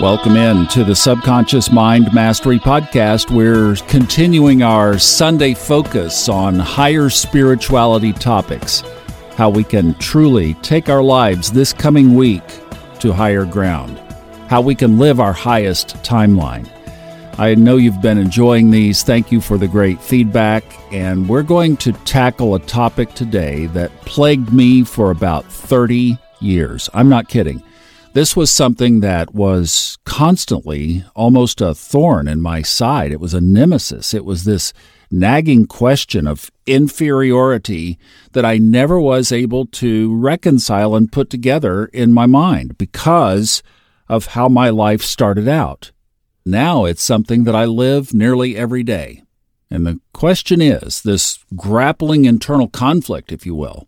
Welcome in to the Subconscious Mind Mastery Podcast. We're continuing our Sunday focus on higher spirituality topics, how we can truly take our lives this coming week to higher ground, how we can live our highest timeline. I know you've been enjoying these. Thank you for the great feedback. And we're going to tackle a topic today that plagued me for about 30 years. I'm not kidding. This was something that was constantly almost a thorn in my side. It was a nemesis. It was this nagging question of inferiority that I never was able to reconcile and put together in my mind because of how my life started out. Now it's something that I live nearly every day. And the question is this grappling internal conflict, if you will,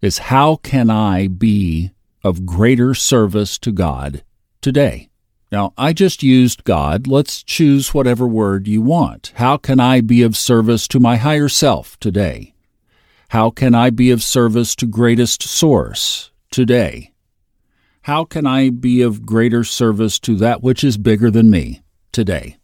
is how can I be of greater service to God today. Now, I just used God. Let's choose whatever word you want. How can I be of service to my higher self today? How can I be of service to greatest source today? How can I be of greater service to that which is bigger than me today?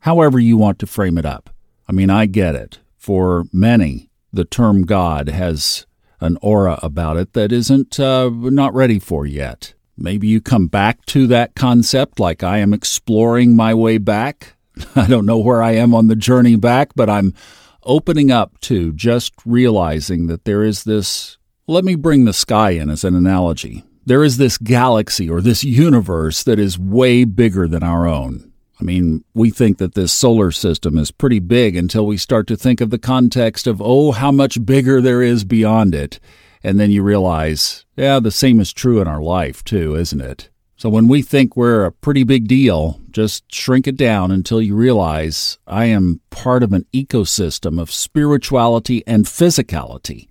However you want to frame it up. I mean, I get it. For many, the term God has an aura about it that isn't uh, not ready for yet. Maybe you come back to that concept like I am exploring my way back. I don't know where I am on the journey back, but I'm opening up to just realizing that there is this. Let me bring the sky in as an analogy. There is this galaxy or this universe that is way bigger than our own. I mean, we think that this solar system is pretty big until we start to think of the context of, oh, how much bigger there is beyond it. And then you realize, yeah, the same is true in our life, too, isn't it? So when we think we're a pretty big deal, just shrink it down until you realize I am part of an ecosystem of spirituality and physicality.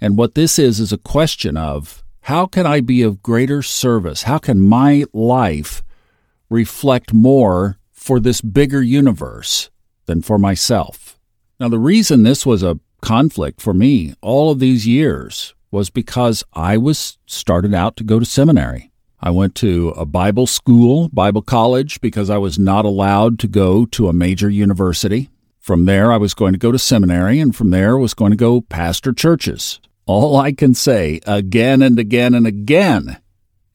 And what this is, is a question of how can I be of greater service? How can my life reflect more for this bigger universe than for myself. Now, the reason this was a conflict for me all of these years was because I was started out to go to seminary. I went to a Bible school, Bible college, because I was not allowed to go to a major university. From there, I was going to go to seminary, and from there, was going to go pastor churches. All I can say again and again and again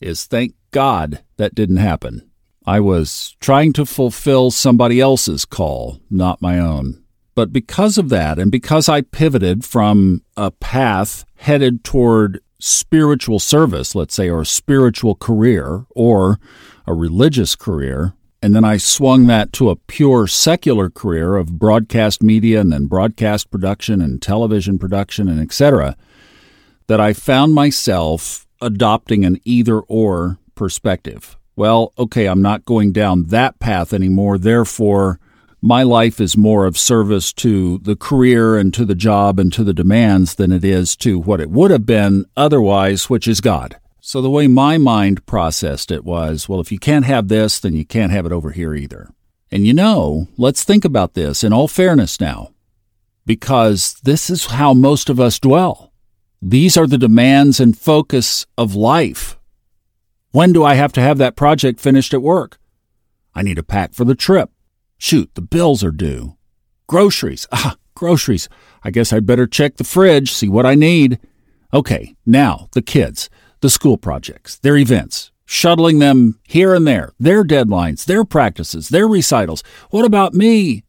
is thank God that didn't happen. I was trying to fulfill somebody else's call, not my own. But because of that, and because I pivoted from a path headed toward spiritual service, let's say, or a spiritual career, or a religious career, and then I swung that to a pure secular career of broadcast media and then broadcast production and television production and etc., that I found myself adopting an either or perspective well, okay, I'm not going down that path anymore. Therefore, my life is more of service to the career and to the job and to the demands than it is to what it would have been otherwise, which is God. So the way my mind processed it was, well, if you can't have this, then you can't have it over here either. And you know, let's think about this in all fairness now, because this is how most of us dwell. These are the demands and focus of life. When do I have to have that project finished at work? I need a pack for the trip. Shoot, the bills are due. Groceries. Ah, groceries. I guess I'd better check the fridge, see what I need. Okay, now the kids, the school projects, their events, shuttling them here and there, their deadlines, their practices, their recitals. What about me?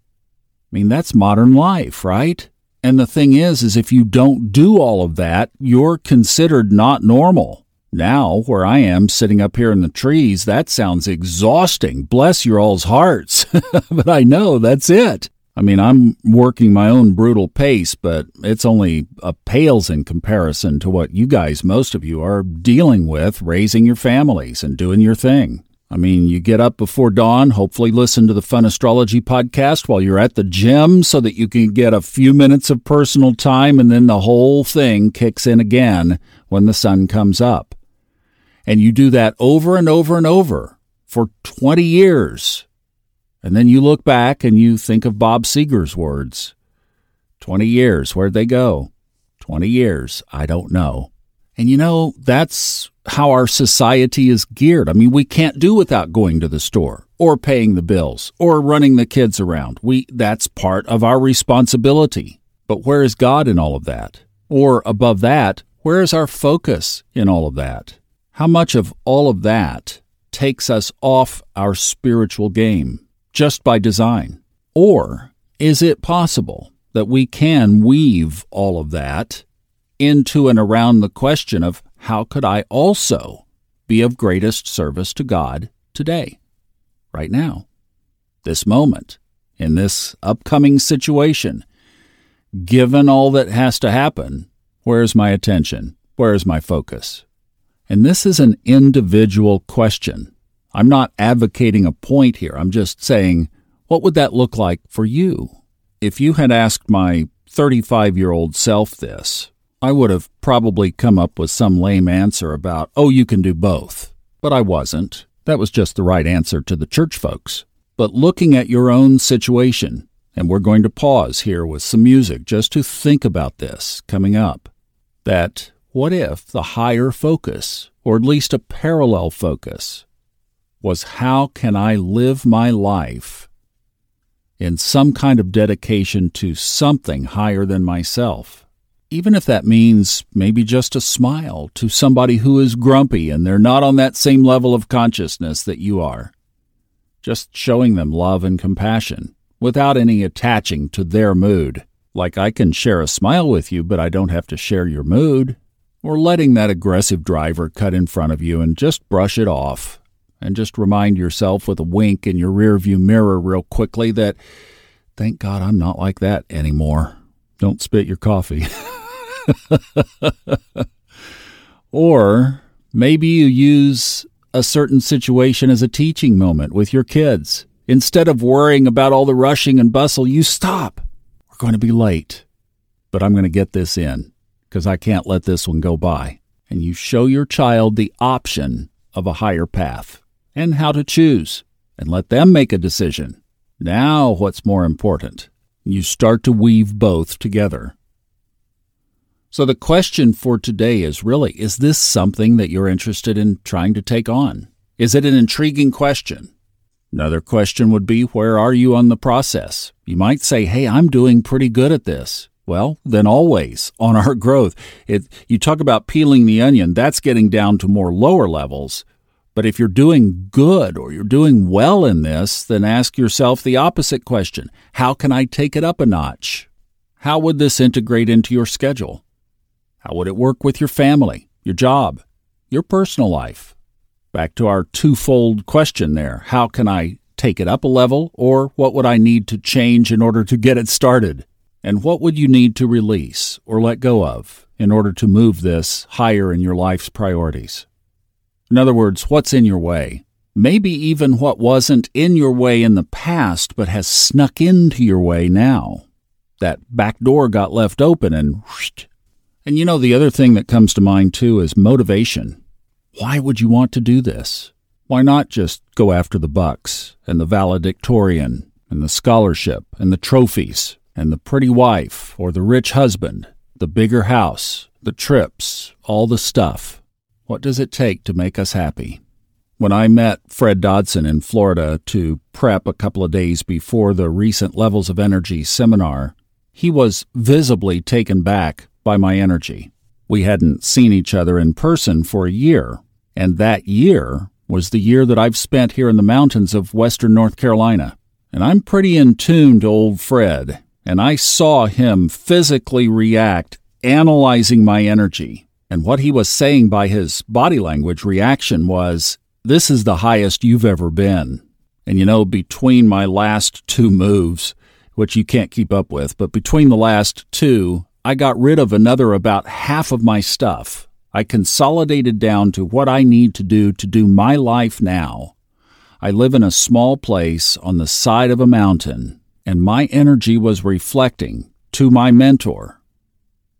I mean, that's modern life, right? And the thing is, is if you don't do all of that, you're considered not normal. Now, where I am sitting up here in the trees, that sounds exhausting. Bless your all's hearts. but I know that's it. I mean, I'm working my own brutal pace, but it's only a pales in comparison to what you guys, most of you, are dealing with raising your families and doing your thing. I mean, you get up before dawn, hopefully listen to the Fun Astrology podcast while you're at the gym so that you can get a few minutes of personal time, and then the whole thing kicks in again when the sun comes up. And you do that over and over and over for 20 years. And then you look back and you think of Bob Seger's words 20 years, where'd they go? 20 years, I don't know. And you know, that's how our society is geared. I mean, we can't do without going to the store or paying the bills or running the kids around. We that's part of our responsibility. But where is God in all of that? Or above that, where is our focus in all of that? How much of all of that takes us off our spiritual game just by design? Or is it possible that we can weave all of that into and around the question of how could I also be of greatest service to God today, right now, this moment, in this upcoming situation? Given all that has to happen, where's my attention? Where's my focus? And this is an individual question. I'm not advocating a point here. I'm just saying, what would that look like for you? If you had asked my 35 year old self this, I would have probably come up with some lame answer about, oh, you can do both. But I wasn't. That was just the right answer to the church folks. But looking at your own situation, and we're going to pause here with some music just to think about this coming up, that what if the higher focus, or at least a parallel focus, was how can I live my life in some kind of dedication to something higher than myself? even if that means maybe just a smile to somebody who is grumpy and they're not on that same level of consciousness that you are. Just showing them love and compassion without any attaching to their mood. Like I can share a smile with you, but I don't have to share your mood. Or letting that aggressive driver cut in front of you and just brush it off. And just remind yourself with a wink in your rearview mirror real quickly that, thank God I'm not like that anymore. Don't spit your coffee. or maybe you use a certain situation as a teaching moment with your kids. Instead of worrying about all the rushing and bustle, you stop. We're going to be late, but I'm going to get this in because I can't let this one go by. And you show your child the option of a higher path and how to choose and let them make a decision. Now, what's more important? You start to weave both together. So the question for today is really is this something that you're interested in trying to take on? Is it an intriguing question? Another question would be where are you on the process? You might say, "Hey, I'm doing pretty good at this." Well, then always on our growth. It, you talk about peeling the onion, that's getting down to more lower levels. But if you're doing good or you're doing well in this, then ask yourself the opposite question How can I take it up a notch? How would this integrate into your schedule? How would it work with your family, your job, your personal life? Back to our twofold question there how can I take it up a level, or what would I need to change in order to get it started? And what would you need to release or let go of in order to move this higher in your life's priorities? In other words, what's in your way? Maybe even what wasn't in your way in the past but has snuck into your way now. That back door got left open and whoosh, and you know, the other thing that comes to mind too is motivation. Why would you want to do this? Why not just go after the bucks and the valedictorian and the scholarship and the trophies and the pretty wife or the rich husband, the bigger house, the trips, all the stuff? What does it take to make us happy? When I met Fred Dodson in Florida to prep a couple of days before the recent Levels of Energy seminar, he was visibly taken back by my energy. We hadn't seen each other in person for a year, and that year was the year that I've spent here in the mountains of western North Carolina. And I'm pretty in tune to old Fred, and I saw him physically react, analyzing my energy. And what he was saying by his body language reaction was, This is the highest you've ever been. And you know, between my last two moves, which you can't keep up with, but between the last two, I got rid of another about half of my stuff. I consolidated down to what I need to do to do my life now. I live in a small place on the side of a mountain, and my energy was reflecting to my mentor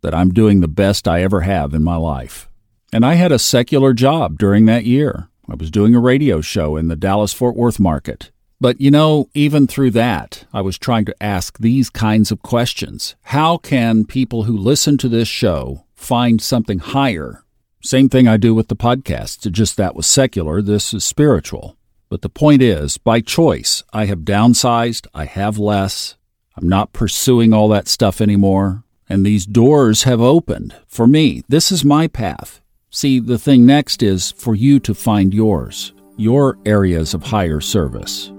that I'm doing the best I ever have in my life. And I had a secular job during that year. I was doing a radio show in the Dallas Fort Worth market. But you know, even through that, I was trying to ask these kinds of questions. How can people who listen to this show find something higher Same thing I do with the podcast, just that was secular, this is spiritual. But the point is, by choice, I have downsized, I have less, I'm not pursuing all that stuff anymore, and these doors have opened for me. This is my path. See, the thing next is for you to find yours, your areas of higher service.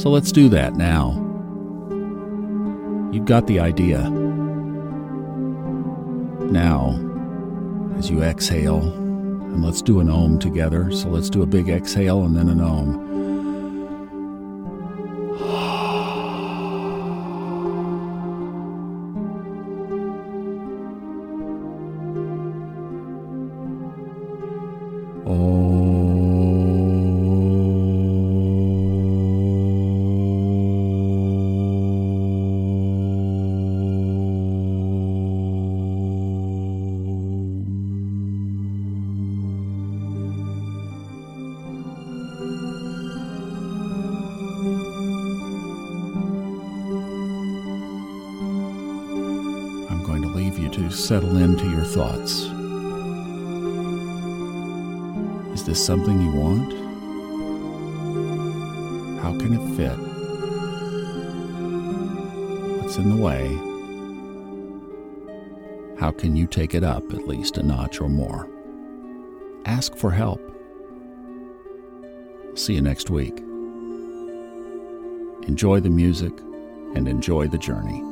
So let's do that now. You've got the idea. Now, as you exhale, and let's do an om together. So let's do a big exhale and then an om. Settle into your thoughts. Is this something you want? How can it fit? What's in the way? How can you take it up at least a notch or more? Ask for help. See you next week. Enjoy the music and enjoy the journey.